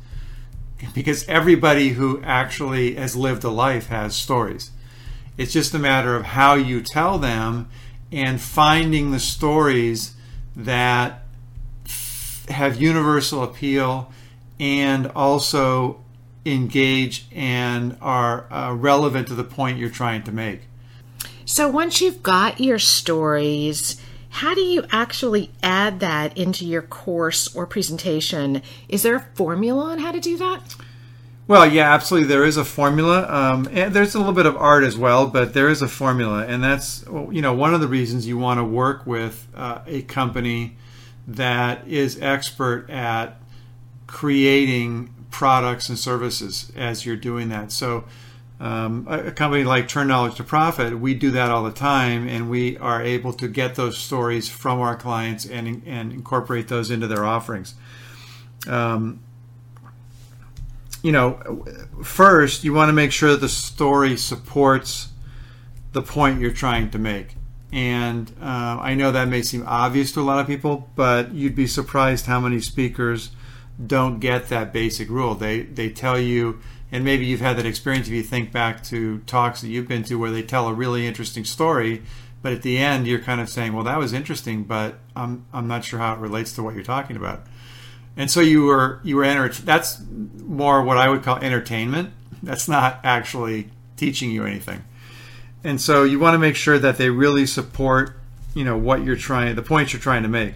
because everybody who actually has lived a life has stories. It's just a matter of how you tell them and finding the stories that have universal appeal and also engage and are uh, relevant to the point you're trying to make. So once you've got your stories, how do you actually add that into your course or presentation? Is there a formula on how to do that? Well, yeah, absolutely. There is a formula. Um, and there's a little bit of art as well, but there is a formula, and that's you know one of the reasons you want to work with uh, a company that is expert at creating products and services as you're doing that. So um, a, company like Turn Knowledge to Profit, we do that all the time, and we are able to get those stories from our clients and, and incorporate those into their offerings. Um, you know, first you want to make sure that the story supports the point you're trying to make. And uh, I know that may seem obvious to a lot of people, but you'd be surprised how many speakers don't get that basic rule. They they tell you and maybe you've had that experience if you think back to talks that you've been to where they tell a really interesting story but at the end you're kind of saying well that was interesting but i'm, I'm not sure how it relates to what you're talking about. And so you were you were enter- that's more what i would call entertainment. That's not actually teaching you anything. And so you want to make sure that they really support you know what you're trying the points you're trying to make.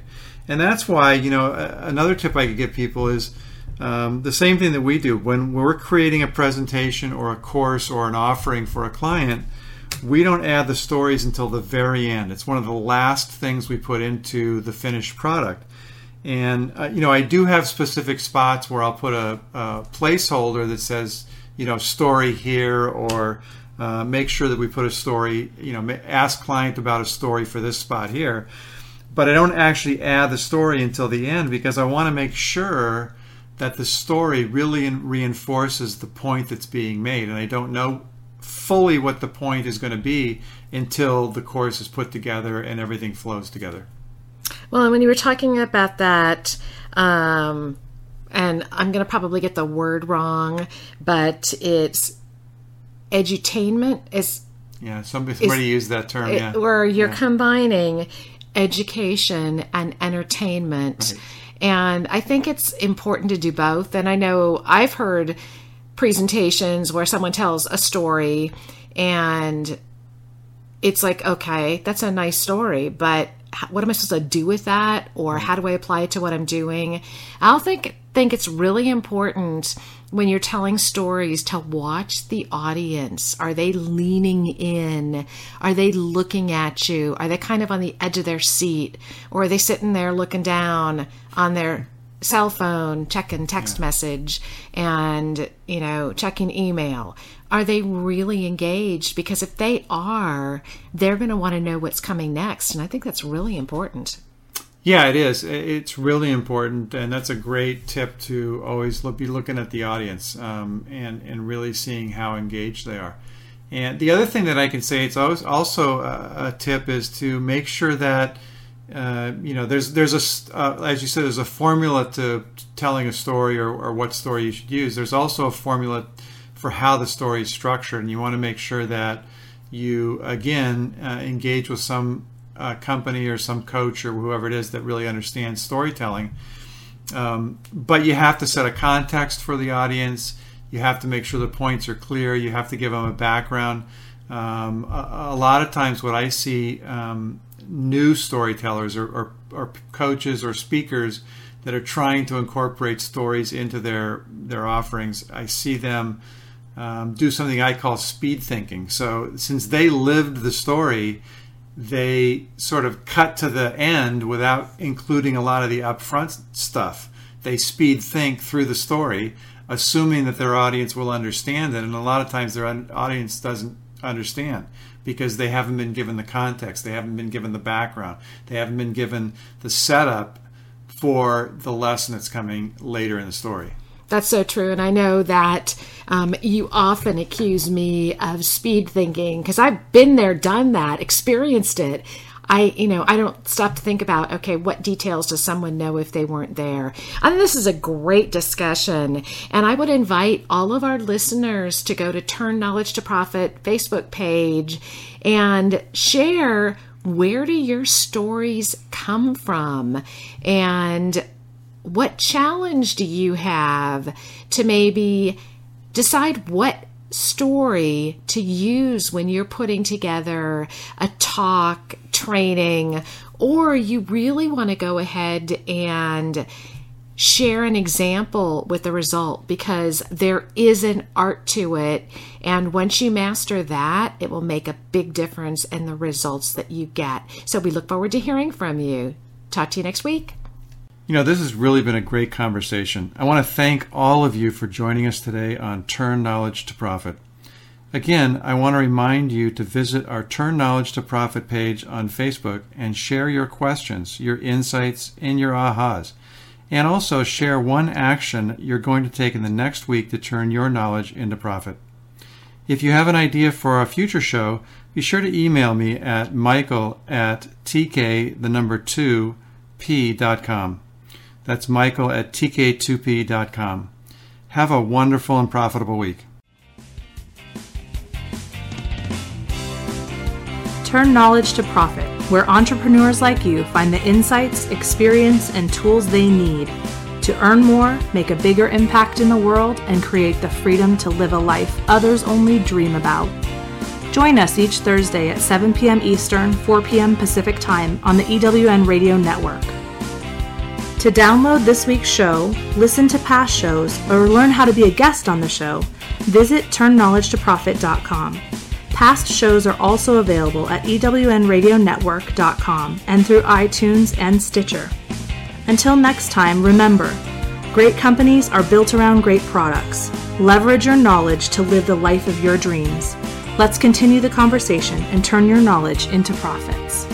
And that's why you know another tip i could give people is Um, the same thing that we do when we're creating a presentation or a course or an offering for a client we don't add the stories until the very end. It's one of the last things we put into the finished product. And uh, you know, I do have specific spots where I'll put a, a placeholder that says, you know, story here, or uh, make sure that we put a story. You know, ask client about a story for this spot here. But I don't actually add the story until the end because I want to make sure that the story really reinforces the point that's being made. And I don't know fully what the point is going to be until the course is put together and everything flows together. Well, and when you were talking about that, um, and I'm going to probably get the word wrong, but it's edutainment is yeah somebody, somebody is, used that term yeah where you're yeah. combining education and entertainment right. And i think it's important to do both and i know i've heard presentations where someone tells a story and it's like, okay, that's a nice story, but what am I supposed to do with that? Or how do I apply it to what I'm doing? I'll think think it's really important when you're telling stories to watch the audience. Are they leaning in? Are they looking at you? Are they kind of on the edge of their seat? Or are they sitting there looking down on their cell phone, checking text yeah. message, and you know, checking email. Are they really engaged? Because if they are, they're going to want to know what's coming next, and I think that's really important. Yeah, it is. It's really important, and that's a great tip to always look, be looking at the audience um, and and really seeing how engaged they are. And the other thing that I can say, it's always also a, a tip, is to make sure that uh, you know, there's there's a uh, as you said, there's a formula to telling a story or, or what story you should use. There's also a formula for how the story is structured, and you want to make sure that you again uh, engage with some uh, company or some coach or whoever it is that really understands storytelling. Um, but you have to set a context for the audience. You have to make sure the points are clear. You have to give them a background. Um, a, a, lot of times, what I see um, new storytellers or, or, or, coaches or speakers that are trying to incorporate stories into their their offerings. I see them um, do something I call speed thinking. So since they lived the story, they sort of cut to the end without including a lot of the upfront stuff. They speed think through the story, assuming that their audience will understand it, and a lot of times their audience doesn't understand because they haven't been given the context, they haven't been given the background, they haven't been given the setup for the lesson that's coming later in the story. That's so true. And I know that um, you often accuse me of speed thinking because I've been there, done that, experienced it. I, you know, I don't stop to think about, okay, what details does someone know if they weren't there? And this is a great discussion. And I would invite all of our listeners to go to Turn Knowledge to Profit Facebook page and share where do your stories come from? And what challenge do you have to maybe decide what story to use when you're putting together a talk, training, or you really want to go ahead and share an example with the result because there is an art to it. And once you master that, it will make a big difference in the results that you get. So we look forward to hearing from you. Talk to you next week. You know, this has really been a great conversation. I want to thank all of you for joining us today on Turn Knowledge to Profit. Again, I want to remind you to visit our Turn Knowledge to Profit page on Facebook and share your questions, your insights, and your ahas. And also share one action you're going to take in the next week to turn your knowledge into profit. If you have an idea for a future show, be sure to email me at michael at tk, the number 2, p.com. That's Michael at tk2p.com. Have a wonderful and profitable week. Turn knowledge to profit, where entrepreneurs like you find the insights, experience, and tools they need to earn more, make a bigger impact in the world, and create the freedom to live a life others only dream about. Join us each Thursday at 7 p.m. Eastern, 4 p.m. Pacific Time on the EWN Radio Network. To download this week's show, listen to past shows, or learn how to be a guest on the show, visit turnknowledgetoprofit.com. Past shows are also available at ewnradionetwork.com and through iTunes and Stitcher. Until next time, remember great companies are built around great products. Leverage your knowledge to live the life of your dreams. Let's continue the conversation and turn your knowledge into profits.